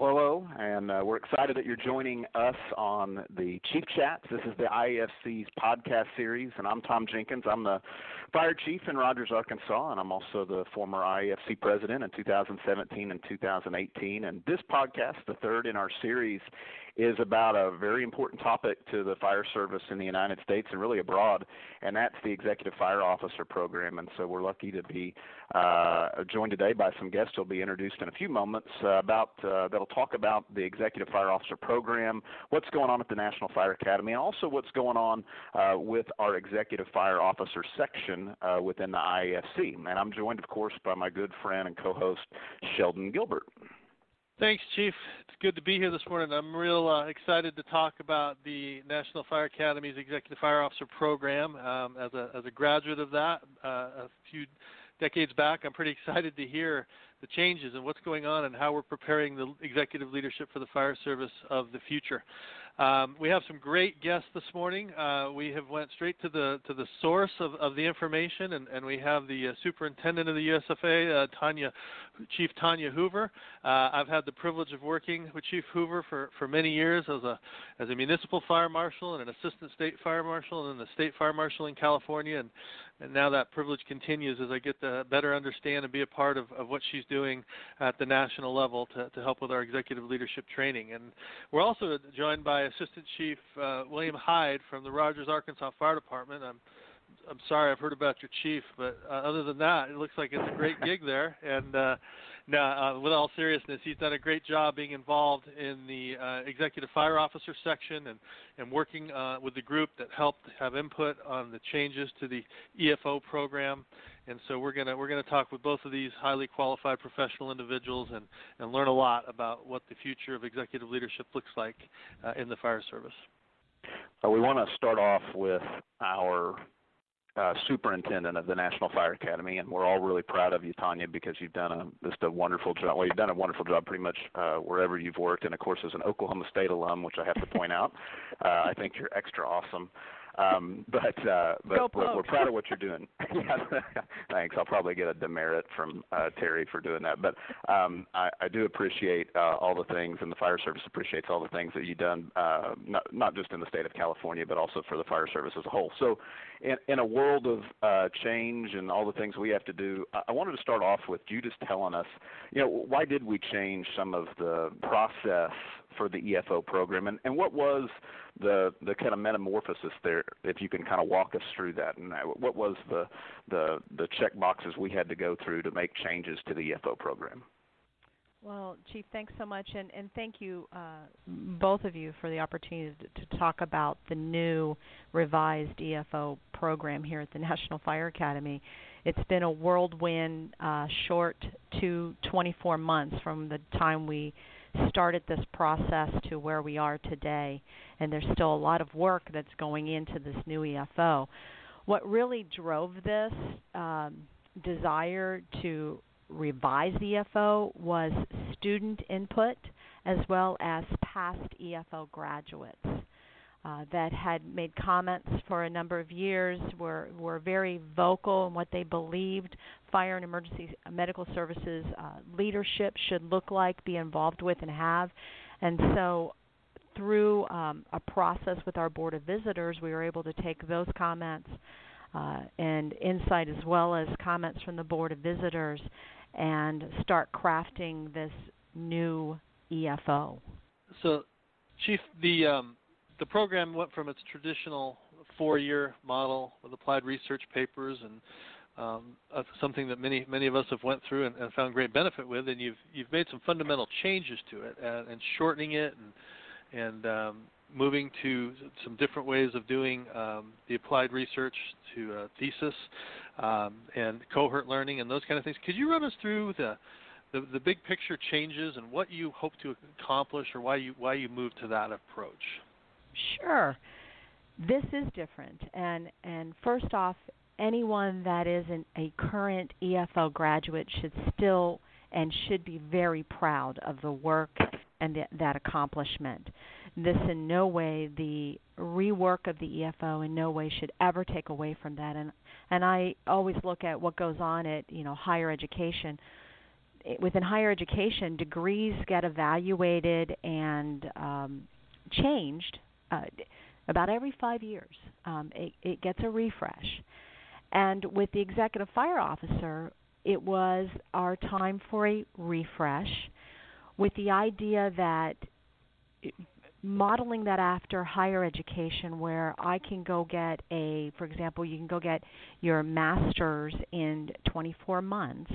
Well, hello, and uh, we're excited that you're joining us on the Chief Chats. This is the IFC's podcast series, and I'm Tom Jenkins. I'm the fire chief in Rogers, Arkansas, and I'm also the former IFC president in 2017 and 2018. And this podcast, the third in our series, is about a very important topic to the fire service in the United States and really abroad, and that's the Executive Fire Officer Program. And so we're lucky to be uh, joined today by some guests who'll be introduced in a few moments uh, about uh, that'll talk about the Executive Fire Officer Program, what's going on at the National Fire Academy, and also what's going on uh, with our Executive Fire Officer section uh, within the IAFC. And I'm joined, of course, by my good friend and co-host Sheldon Gilbert. Thanks, Chief. It's good to be here this morning. I'm real uh, excited to talk about the National Fire Academy's Executive Fire Officer Program. Um, as a as a graduate of that, uh, a few decades back, I'm pretty excited to hear the changes and what's going on and how we're preparing the executive leadership for the fire service of the future. Um, we have some great guests this morning. Uh, we have went straight to the to the source of, of the information, and, and we have the uh, superintendent of the USFA, uh, Tonya, Chief Tonya Hoover. Uh, I've had the privilege of working with Chief Hoover for, for many years as a as a municipal fire marshal and an assistant state fire marshal, and then the state fire marshal in California, and and now that privilege continues as I get to better understand and be a part of, of what she's doing at the national level to, to help with our executive leadership training. And we're also joined by Assistant Chief uh, William Hyde from the Rogers, Arkansas Fire Department. I'm I'm sorry, I've heard about your chief, but uh, other than that, it looks like it's a great gig there. And uh, now, uh, with all seriousness, he's done a great job being involved in the uh, executive fire officer section and and working uh, with the group that helped have input on the changes to the EFO program. And so we're gonna we're gonna talk with both of these highly qualified professional individuals and and learn a lot about what the future of executive leadership looks like uh, in the fire service. Uh, we want to start off with our uh, superintendent of the National Fire Academy, and we're all really proud of you, Tonya, because you've done a just a wonderful job. Well, you've done a wonderful job pretty much uh, wherever you've worked, and of course, as an Oklahoma State alum, which I have to point out, uh, I think you're extra awesome. Um, but uh, but we're, we're, proud of what you're doing. Thanks. I'll probably get a demerit from uh, Terry for doing that. But um, I, I do appreciate uh, all the things, and the fire service appreciates all the things that you've done, uh, not not just in the state of California, but also for the fire service as a whole. So, in, in a world of uh, change and all the things we have to do, I, I wanted to start off with you just telling us, you know, why did we change some of the process for the EFO program, and, and what was the the kind of metamorphosis there? If you can kind of walk us through that, and what was the the the check boxes we had to go through to make changes to the EFO program? Well, Chief, thanks so much, and, and thank you, uh, both of you, for the opportunity to, to, talk about the new revised EFO program here at the National Fire Academy. It's been a whirlwind, uh, short to 24 months from the time we started this process to where we are today, and there's still a lot of work that's going into this new EFO. What really drove this um, desire to revise EFO was student input as well as past EFO graduates. Uh, that had made comments for a number of years, were were very vocal in what they believed fire and emergency medical services uh, leadership should look like, be involved with, and have. And so, through um, a process with our board of visitors, we were able to take those comments uh, and insight as well as comments from the board of visitors and start crafting this new EFO. So, Chief, the um, the program went from its traditional four-year model with applied research papers and um, uh, something that many many of us have went through and, and, found great benefit with, and you've you've made some fundamental changes to it and, and shortening it and and um, moving to some different ways of doing um, the applied research to uh, thesis um, and cohort learning and those kind of things. Could you run us through the the, the big picture changes and what you hope to accomplish or why you why you moved to that approach? Sure. This is different. And and first off, anyone that isn't a current EFO graduate should still and should be very proud of the work and the, that accomplishment. This in no way the rework of the EFO in no way should ever take away from that and and I always look at what goes on at, you know, higher education within higher education, degrees get evaluated and um, changed uh, about every five years. Um, it, it gets a refresh. And with the executive fire officer, it was our time for a refresh with the idea that modeling that after higher education where I can go get a for example you can go get your masters in 24 months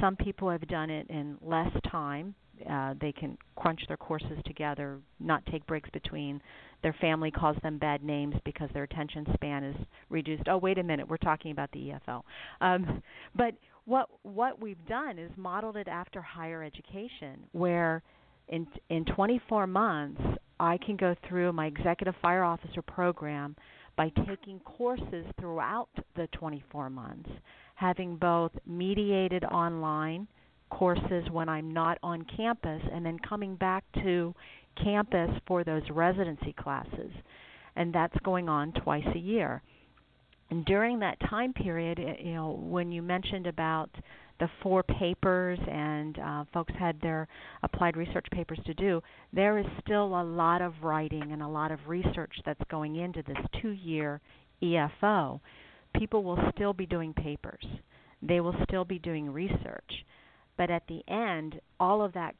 some people have done it in less time uh, they can crunch their courses together not take breaks between their family calls them bad names because their attention span is reduced oh wait a minute we're talking about the EFO. um, but what what we've done is modeled it after higher education where in in 24 months I can go through my executive fire officer program by taking courses throughout the 24 months, having both mediated online courses when I'm not on campus, and then coming back to campus for those residency classes. And that's going on twice a year. And during that time period, you know, when you mentioned about the four papers and uh, folks had their applied research papers to do, there is still a lot of writing and a lot of research that's going into this two year EFO. People will still be doing papers, they will still be doing research. But at the end, all of that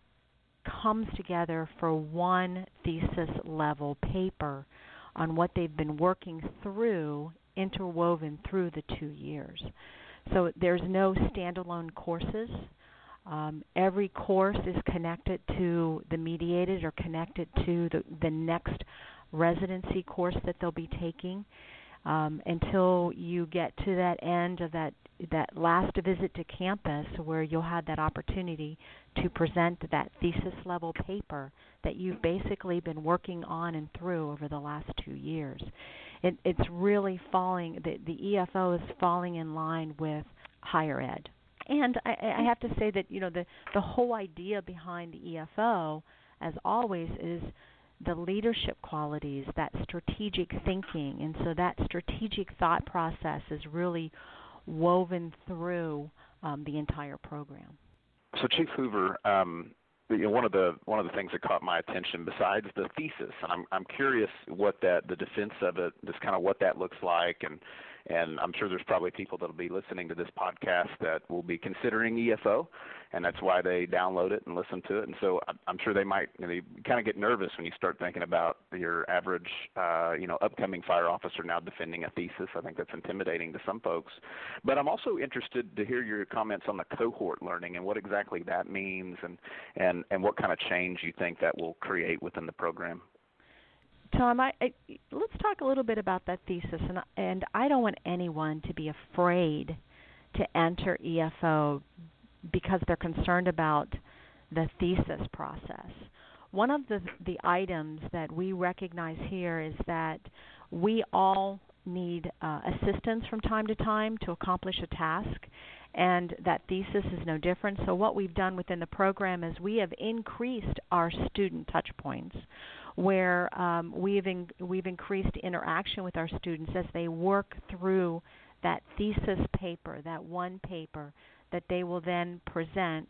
comes together for one thesis level paper on what they've been working through, interwoven through the two years. So there's no standalone courses. Um, every course is connected to the mediated or connected to the, the next residency course that they'll be taking um, until you get to that end of that that last visit to campus where you'll have that opportunity to present that thesis level paper that you've basically been working on and through over the last two years it, it's really falling. The, the EFO is falling in line with higher ed. And I, I have to say that you know the the whole idea behind the EFO, as always, is the leadership qualities, that strategic thinking, and so that strategic thought process is really woven through um, the entire program. So, Chief Hoover, um, you know, one of the one of the things that caught my attention besides the thesis, and I'm I'm curious what that the defense of it, just kind of what that looks like, and and I'm sure there's probably people that'll be listening to this podcast that will be considering EFO, and that's why they download it and listen to it. And so I'm sure they might you know, they kind of get nervous when you start thinking about your average uh, you know upcoming fire officer now defending a thesis. I think that's intimidating to some folks. But I'm also interested to hear your comments on the cohort learning and what exactly that means, and and and what kind of change you think that will create within the program. Tom, I, I, let's talk a little bit about that thesis, and and I don't want anyone to be afraid to enter EFO because they're concerned about the thesis process. One of the the items that we recognize here is that we all need uh, assistance from time to time to accomplish a task, and that thesis is no different. So what we've done within the program is we have increased our student touch points where um, we've in, we've increased interaction with our students as they work through that thesis paper, that one paper that they will then present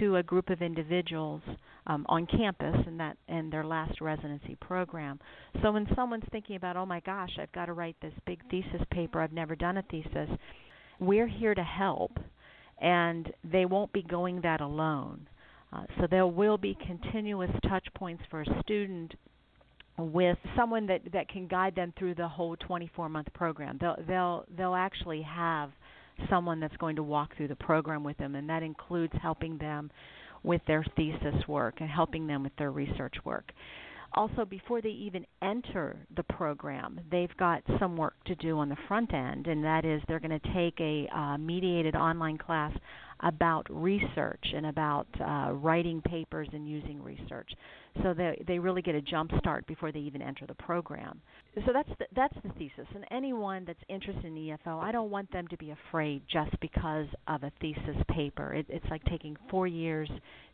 to a group of individuals um, on campus in that in their last residency program. So when someone's thinking about, oh my gosh, I've got to write this big thesis paper, I've never done a thesis, we're here to help, and they won't be going that alone. Uh, so there will be continuous touch points for a student with someone that that can guide them through the whole 24 month program. They'll they'll they'll actually have someone that's going to walk through the program with them and that includes helping them with their thesis work and helping them with their research work. Also, before they even enter the program, they've got some work to do on the front end, and that is they're going to take a uh, mediated online class about research and about uh, writing papers and using research. So they they really get a jump start before they even enter the program. So that's the, that's the thesis. And anyone that's interested in EFO, I don't want them to be afraid just because of a thesis paper. It, it's like taking four years,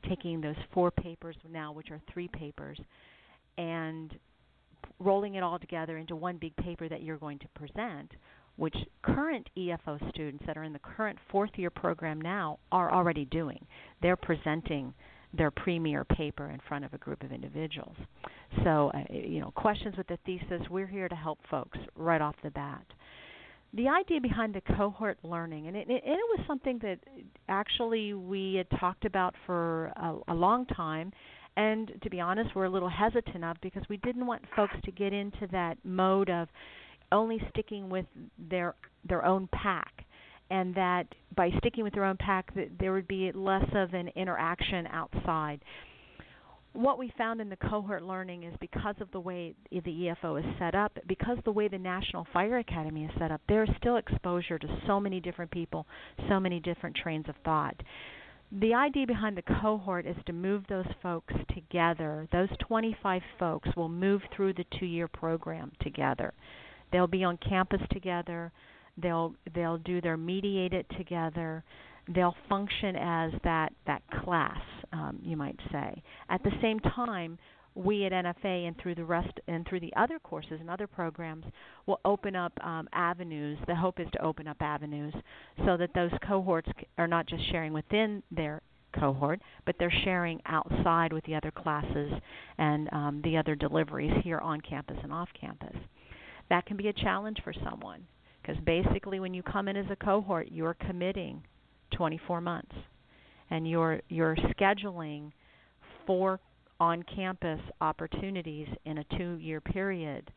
taking those four papers now, which are three papers, and rolling it all together into one big paper that you're going to present which current EFO students that are in the current fourth year program now are already doing. They're presenting their premier paper in front of a group of individuals. So, uh, you know, questions with the thesis, we're here to help folks right off the bat. The idea behind the cohort learning, and it, it, it was something that actually we had talked about for a, a long time, and to be honest, we're a little hesitant of because we didn't want folks to get into that mode of only sticking with their their own pack and that by sticking with their own pack that there would be less of an interaction outside what we found in the cohort learning is because of the way the EFO is set up, because the way the National Fire Academy is set up, there is still exposure to so many different people, so many different trains of thought. The idea behind the cohort is to move those folks together. Those 25 folks will move through the two year program together. They'll be on campus together. They'll they'll do their mediated together. They'll function as that that class, um, you might say. At the same time, we at NFA and through the rest and through the other courses and other programs will open up um, avenues. The hope is to open up avenues so that those cohorts are not just sharing within their cohort, but they're sharing outside with the other classes and um, the other deliveries here on campus and off campus. That can be a challenge for someone because basically when you come in as a cohort, you're committing 24 months and you're you're scheduling four on-campus opportunities in a 2-year period.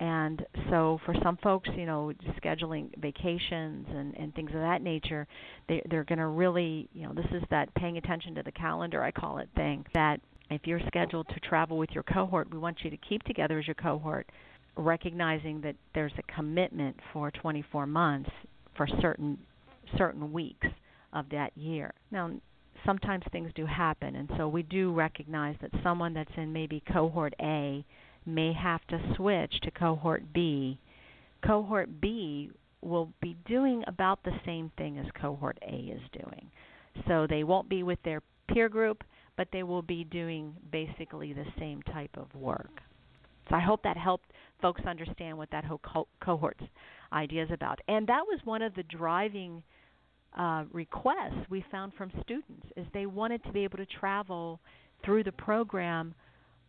And so for some folks, you know, scheduling vacations and, and things of that nature, they, they're going to really, you know, this is that paying attention to the calendar, I call it thing, that if you're scheduled to travel with your cohort, we want you to keep together as your cohort recognizing that there's a commitment for 24 months for certain certain weeks of that year. Now, sometimes things do happen, and so we do recognize that someone that's in maybe cohort A may have to switch to cohort B. Cohort B will be doing about the same thing as cohort A is doing. So they won't be with their peer group, but they will be doing basically the same type of work. So I hope that helped folks understand what that whole co- cohort's idea is about. And that was one of the driving uh, requests we found from students is they wanted to be able to travel through the program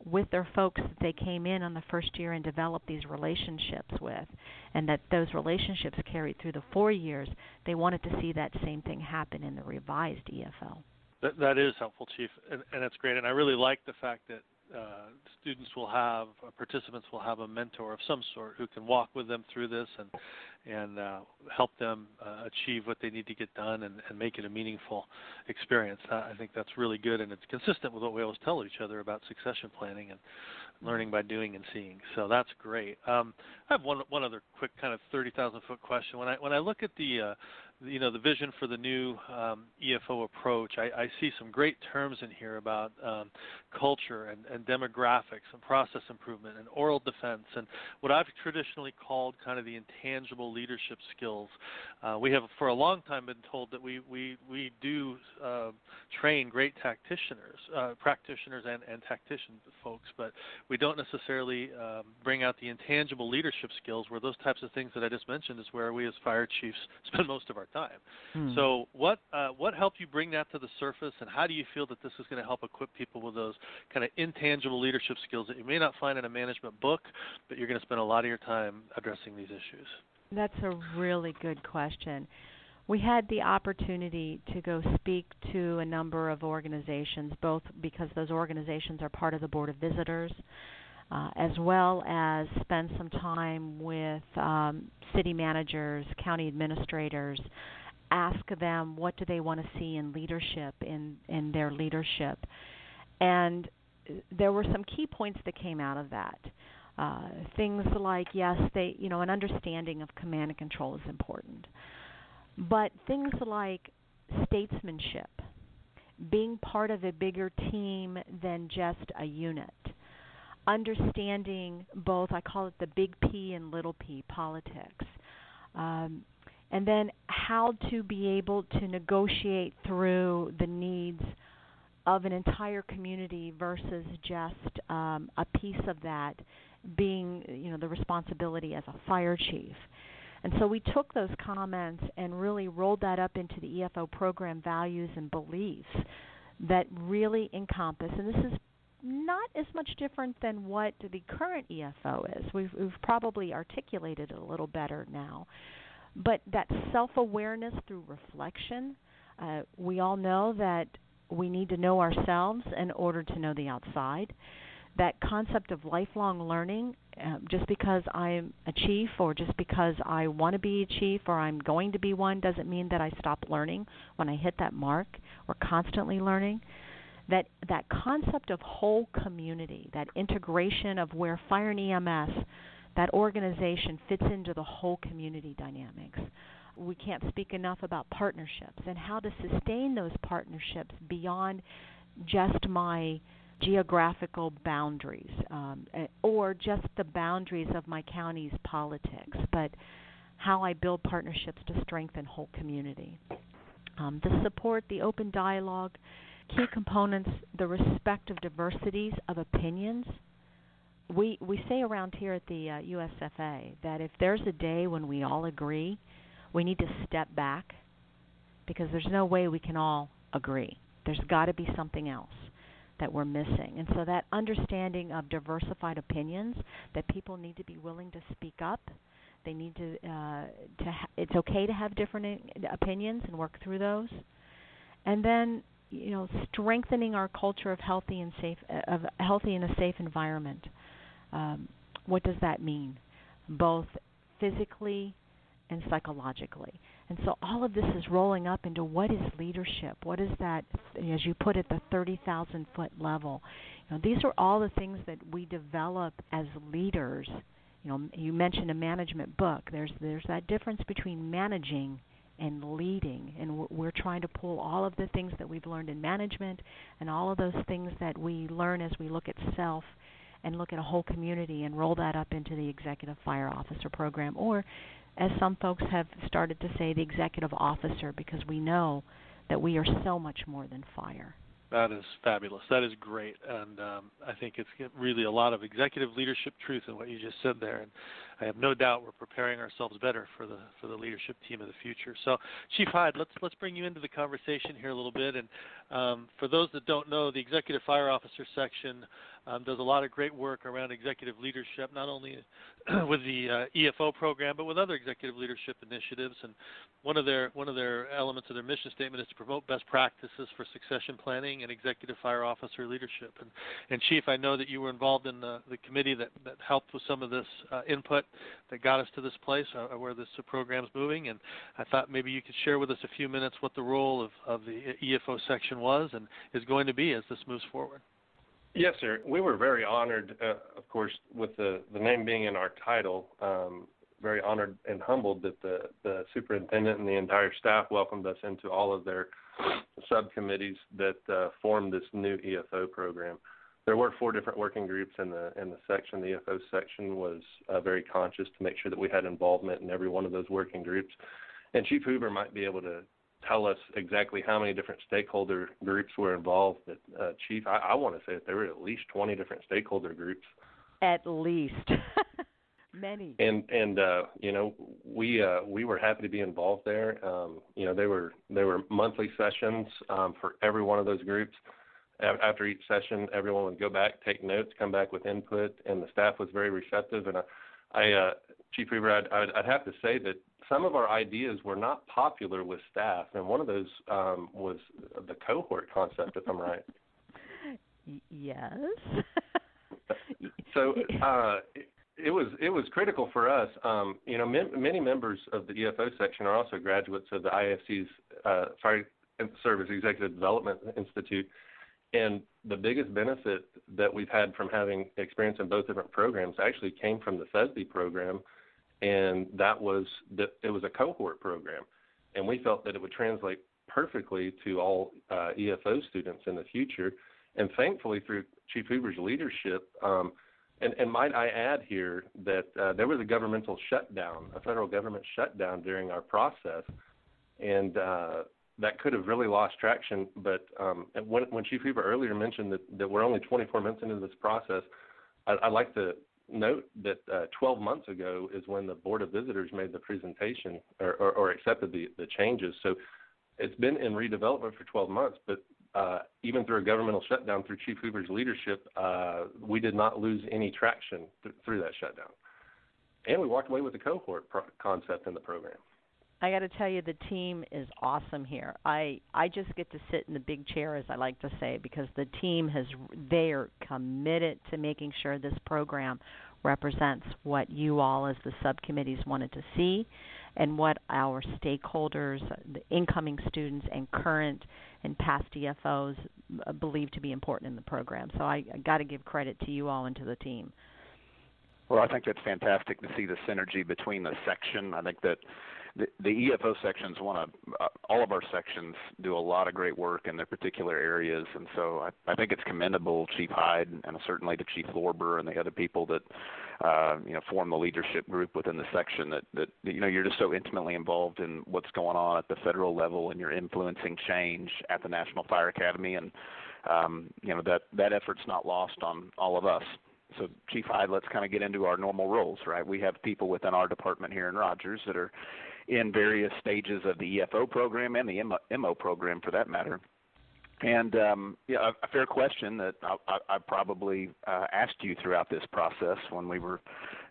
with their folks that they came in on the first year and develop these relationships with, and that those relationships carried through the four years. They wanted to see that same thing happen in the revised EFO. That, that is helpful, Chief, and, and that's great. And I really like the fact that uh, students will have, uh, participants will have a mentor of some sort who can walk with them through this and and uh, help them uh, achieve what they need to get done and, and make it a meaningful experience. I think that's really good, and it's consistent with what we always tell each other about succession planning and learning by doing and seeing. So that's great. Um, I have one one other quick kind of thirty thousand foot question. When I when I look at the uh, you know the vision for the new um, EFO approach. I, I, see some great terms in here about um, culture and, and, demographics and process improvement and oral defense and what I've traditionally called kind of the intangible leadership skills. Uh, we have for a long time been told that we we we do uh, train great tacticians, uh, practitioners and, and tactician folks, but we don't necessarily um, bring out the intangible leadership skills. Where those types of things that I just mentioned is where we as fire chiefs spend most of our time. Hmm. So, what uh, what helped you bring that to the surface, and how do you feel that this is going to help equip people with those kind of intangible leadership skills that you may not find in a management book, but you're going to spend a lot of your time addressing these issues? That's a really good question. We had the opportunity to go speak to a number of organizations, both because those organizations are part of the Board of Visitors uh, as well as spend some time with um, city managers, county administrators, ask them what do they want to see in leadership in in their leadership, and there were some key points that came out of that. Uh, things like yes, they you know an understanding of command and control is important, but things like statesmanship, being part of a bigger team than just a unit understanding both, I call it the big P and little p politics. Um, and then how to be able to negotiate through the needs of an entire community versus just um, a piece of that being, you know, the responsibility as a fire chief. And so we took those comments and really rolled that up into the EFO program values and beliefs that really encompass, and this is not as much different than what the current EFO is. We've, we've probably articulated it a little better now. But that self awareness through reflection, uh, we all know that we need to know ourselves in order to know the outside. That concept of lifelong learning, uh, just because I'm a chief or just because I want to be a chief or I'm going to be one, doesn't mean that I stop learning when I hit that mark. We're constantly learning that that concept of whole community, that integration of where fire and EMS, that organization fits into the whole community dynamics. We can't speak enough about partnerships and how to sustain those partnerships beyond just my geographical boundaries um, eh, or just the boundaries of my county's politics, but how I build partnerships to strengthen whole community. Um, the support, the open dialogue, key components the respect of diversities of opinions. We we say around here at the uh, USFA that if there's a day when we all agree, we need to step back because there's no way we can all agree. There's got to be something else that we're missing. And so that understanding of diversified opinions that people need to be willing to speak up. They need to uh, to ha- it's okay to have different opinions and work through those. And then you know strengthening our culture of healthy and safe of healthy and a safe environment. Um, what does that mean? Both physically and psychologically. And so all of this is rolling up into what is leadership? What is that, as you put it, the 30,000 foot level? You know, these are all the things that we develop as leaders. You know, you mentioned a management book. There's there's that difference between managing and leading. And we're trying to pull all of the things that we've learned in management and all of those things that we learn as we look at self and look at a whole community and roll that up into the executive fire officer program or as some folks have started to say the executive officer because we know that we are so much more than fire. That is fabulous. That is great, and um, I think it's really a lot of executive leadership truth in what you just said there. And I have no doubt we're preparing ourselves better for the for the leadership team of the future. So, Chief Hyde, let's let's bring you into the conversation here a little bit. And um, for those that don't know, the Executive Fire Officer section um, does a lot of great work around executive leadership, not only with the uh, EFO program, but with other executive leadership initiatives. And one of their one of their elements of their mission statement is to promote best practices for succession planning and executive fire officer leadership. And, and Chief, I know that you were involved in the, the committee that, that helped with some of this uh, input that got us to this place, uh, where this uh, program's moving. And I thought maybe you could share with us a few minutes what the role of, of the EFO section was and is going to be as this moves forward. Yes, sir. We were very honored, uh, of course, with the, the name being in our title. Um, very honored and humbled that the, the superintendent and the entire staff welcomed us into all of their subcommittees that uh, formed this new EFO program. There were four different working groups in the in the section. The EFO section was uh, very conscious to make sure that we had involvement in every one of those working groups. And Chief Hoover might be able to tell us exactly how many different stakeholder groups were involved. But uh, Chief, I, I want to say that there were at least 20 different stakeholder groups. At least. Many. And and uh, you know we uh, we were happy to be involved there. Um, you know there were there were monthly sessions um, for every one of those groups. After each session, everyone would go back, take notes, come back with input, and the staff was very receptive. And I, I uh, Chief Weaver, I'd, I'd, I'd have to say that some of our ideas were not popular with staff, and one of those um, was the cohort concept, if I'm right. Yes. so uh, it, it was it was critical for us. Um, you know, m- many members of the EFO section are also graduates of the IFC's uh, Fire Service Executive Development Institute, and the biggest benefit that we've had from having experience in both different programs actually came from the FESD program and that was it was a cohort program, and we felt that it would translate perfectly to all uh, EFO students in the future. And thankfully, through Chief Hoover's leadership, um, and, and might I add here that uh, there was a governmental shutdown, a federal government shutdown during our process, and uh, that could have really lost traction. But um, when, when Chief Hoover earlier mentioned that, that we're only 24 months into this process, I, I'd like to note that uh, 12 months ago is when the Board of Visitors made the presentation or, or, or accepted the, the changes. So it's been in redevelopment for 12 months, but uh, even through a governmental shutdown through Chief Hoover's leadership, uh, we did not lose any traction th- through that shutdown. And we walked away with the cohort pro- concept in the program. I got to tell you, the team is awesome here. I I just get to sit in the big chair, as I like to say, because the team has they are committed to making sure this program represents what you all as the subcommittees wanted to see, and what our stakeholders, the incoming students, and current and past EFOs uh, believe to be important in the program. So I, I got to give credit to you all and to the team. Well, I think that's fantastic to see the synergy between the section. I think that the, the EFO sections want to, uh, all of our sections do a lot of great work in their particular areas, and so I, I think it's commendable, Chief Hyde, and certainly to Chief Lorber and the other people that, uh, you know, form the leadership group within the section. That that you know you're just so intimately involved in what's going on at the federal level, and you're influencing change at the National Fire Academy, and um, you know that that effort's not lost on all of us so Chief Hyde, let's kind of get into our normal roles, right? We have people within our department here in Rogers that are in various stages of the EFO program and the MO program for that matter. And um, yeah, a, fair question that I, I, I probably uh, asked you throughout this process when we were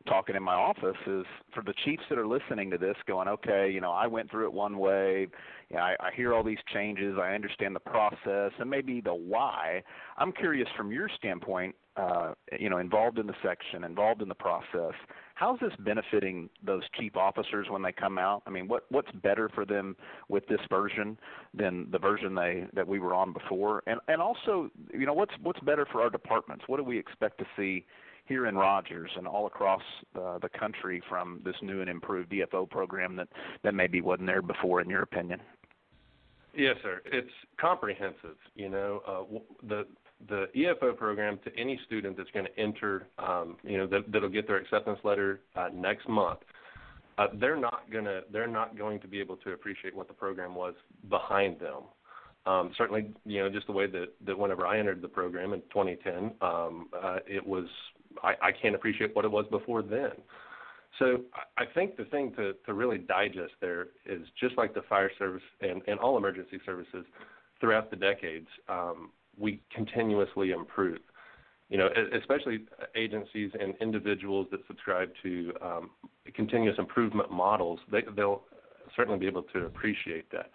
talking in my office is for the chiefs that are listening to this, going, okay, you know, I went through it one way. You know, I, I hear all these changes. I understand the process and maybe the why. I'm curious from your standpoint, uh, you know, involved in the section, involved in the process. How's this benefiting those chief officers when they come out? I mean, what what's better for them with this version than the version they that we were on before? And and also, you know, what's what's better for our departments? What do we expect to see here in Rogers and all across uh, the country from this new and improved EFO program that that maybe wasn't there before, in your opinion? Yes, sir. It's comprehensive. You know, uh, the the EFO program to any student that's going to enter, um, you know, that, that'll get their acceptance letter uh, next month. Uh, they're not gonna they're not going to be able to appreciate what the program was behind them. Um, certainly, you know, just the way that, that whenever I entered the program in 2010, um, uh, it was I, I can't appreciate what it was before then. So I think the thing to, to really digest there is just like the fire service and, and all emergency services throughout the decades, um, we continuously improve. You know, especially agencies and individuals that subscribe to um, continuous improvement models, they, they'll certainly be able to appreciate that.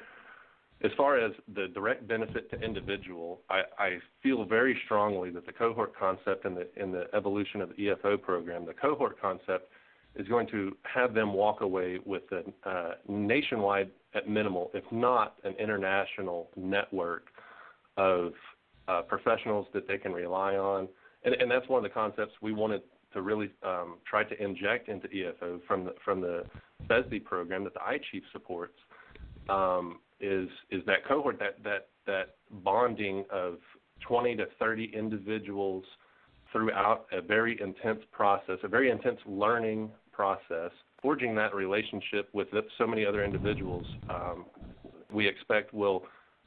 As far as the direct benefit to individual, I, I feel very strongly that the cohort concept and the, in the evolution of the EFO program, the cohort concept is going to have them walk away with a uh, nationwide, at minimal, if not an international network of uh, professionals that they can rely on. And, and that's one of the concepts we wanted to really um, try to inject into EFO from the, from the FESD program that the iChief supports. Um, is is that cohort that that that bonding of 20 to 30 individuals throughout a very intense process, a very intense learning process, forging that relationship with so many other individuals, um, we expect will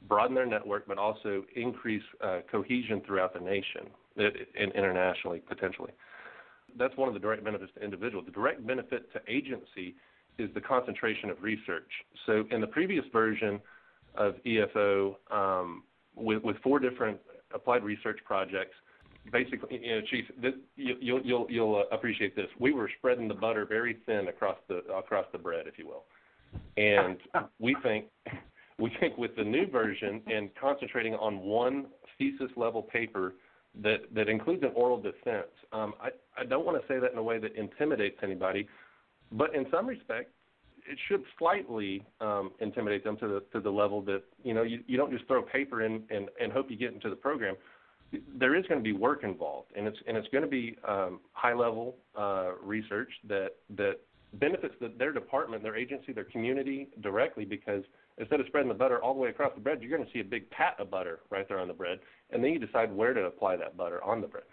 broaden their network, but also increase uh, cohesion throughout the nation and internationally potentially. That's one of the direct benefits to individual. The direct benefit to agency is the concentration of research. So in the previous version of EFO, um, with, with four different applied research projects, basically, you know, Chief, this, you, you'll you'll you'll uh, appreciate this. We were spreading the butter very thin across the across the bread, if you will, and we think we think with the new version and concentrating on one thesis level paper that that includes an oral defense. Um, I I don't want to say that in a way that intimidates anybody, but in some respect, it should slightly um, intimidate them to the to the level that you know you, you don't just throw paper in and, and hope you get into the program. There is going to be work involved, and it's and it's going to be um, high level uh, research that that benefits the, their department, their agency, their community directly because instead of spreading the butter all the way across the bread, you're going to see a big pat of butter right there on the bread, and then you decide where to apply that butter on the bread.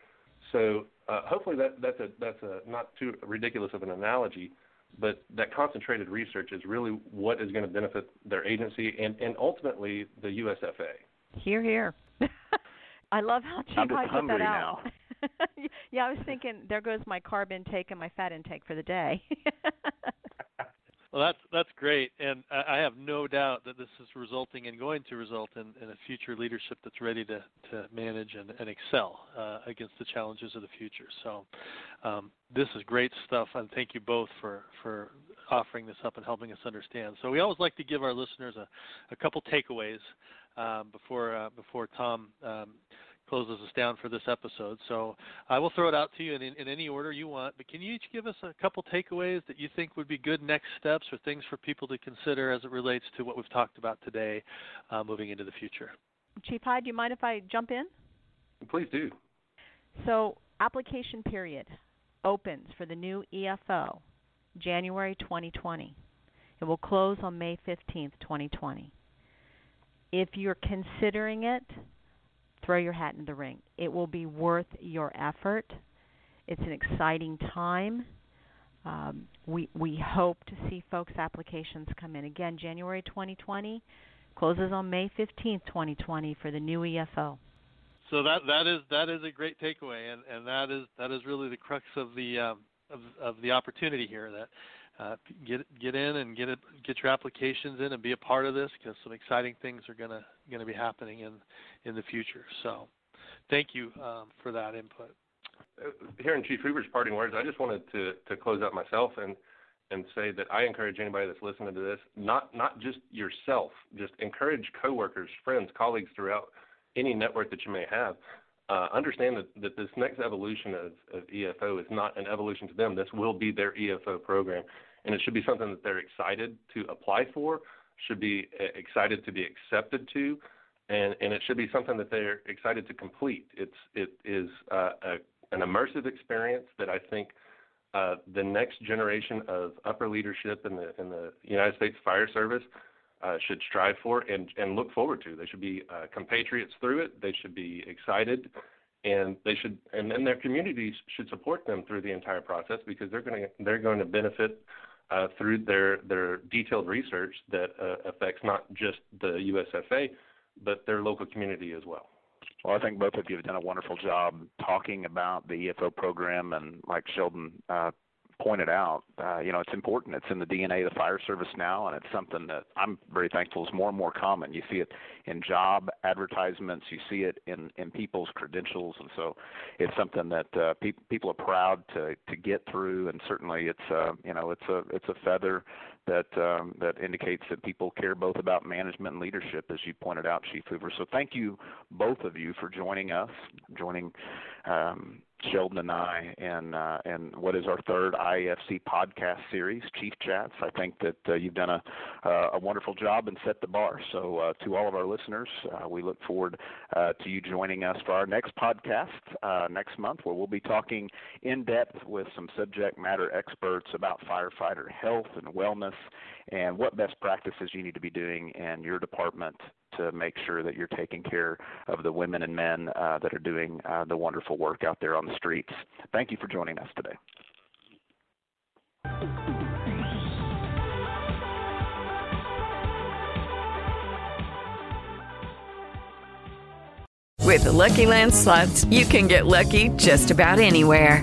So uh, hopefully that that's a that's a not too ridiculous of an analogy, but that concentrated research is really what is going to benefit their agency and and ultimately the USFA. Here, here. I love how Chief I'm I put that out. yeah, I was thinking there goes my carb intake and my fat intake for the day. Well, that's that's great, and I, have no doubt that this is resulting and going to result in, in a future leadership that's ready to to manage and, and excel uh, against the challenges of the future. So, um, this is great stuff, and thank you both for for offering this up and helping us understand. So, we always like to give our listeners a, a couple takeaways um, before uh, before Tom um, closes us down for this episode. So I will throw it out to you in, in, in, any order you want. But can you each give us a couple takeaways that you think would be good next steps or things for people to consider as it relates to what we've talked about today, uh, moving into the future? Chief Hyde, do you mind if I jump in? Please do. So application period opens for the new EFO January 2020. It will close on May 15th, 2020. If you're considering it, throw your hat in the ring. It will be worth your effort. It's an exciting time. Um, we we hope to see folks' applications come in again. January 2020 closes on May 15th, 2020 for the new EFO. So that that is that is a great takeaway, and, and that is that is really the crux of the um, of, of the opportunity here. That uh, get get in and get it, get your applications in and be a part of this because some exciting things are gonna gonna be happening in in the future. So, thank you um, for that input. Uh, here in Chief Hoover's parting words, I just wanted to to close out myself and and say that I encourage anybody that's listening to this, not not just yourself, just encourage coworkers, friends, colleagues throughout any network that you may have. Uh, understand that, that this next evolution of, of EFO is not an evolution to them. This will be their EFO program and it should be something that they're excited to apply for, should be uh, excited to be accepted to, and and it should be something that they're excited to complete. It's it is uh, a, an immersive experience that I think uh, the next generation of upper leadership in the in the United States Fire Service uh, should strive for and and look forward to. They should be uh, compatriots through it. They should be excited and they should and then their communities should support them through the entire process because they're going to they're going to benefit uh, through their their detailed research that uh, affects not just the USFA but their local community as well. Well, I think both of you have done a wonderful job talking about the EFO program, and like Sheldon uh, pointed out, uh, you know, it's important. It's in the DNA of the fire service now, and it's something that I'm very thankful is more and more common. You see it in job advertisements, you see it in in people's credentials, and so it's something that uh, pe- people are proud to to get through. And certainly, it's uh, you know, it's a it's a feather that um, that indicates that people care both about management and leadership, as you pointed out, Chief Hoover. So thank you both of you for joining us, joining um, Sheldon and I, and uh, and what is our third IFC podcast series, Chief Chats. I think that uh, you've done a uh, a wonderful job and set the bar. So uh, to all of our listeners, uh, we look forward uh, to you joining us for our next podcast next month, where we'll be talking in depth with some subject matter experts about firefighter health and wellness and what best practices you need to be doing in your department to make sure that you're taking care of the women and men uh, that are doing uh, the wonderful work out there on the streets. Thank you for joining us today. With the Lucky Land slots, you can get lucky just about anywhere.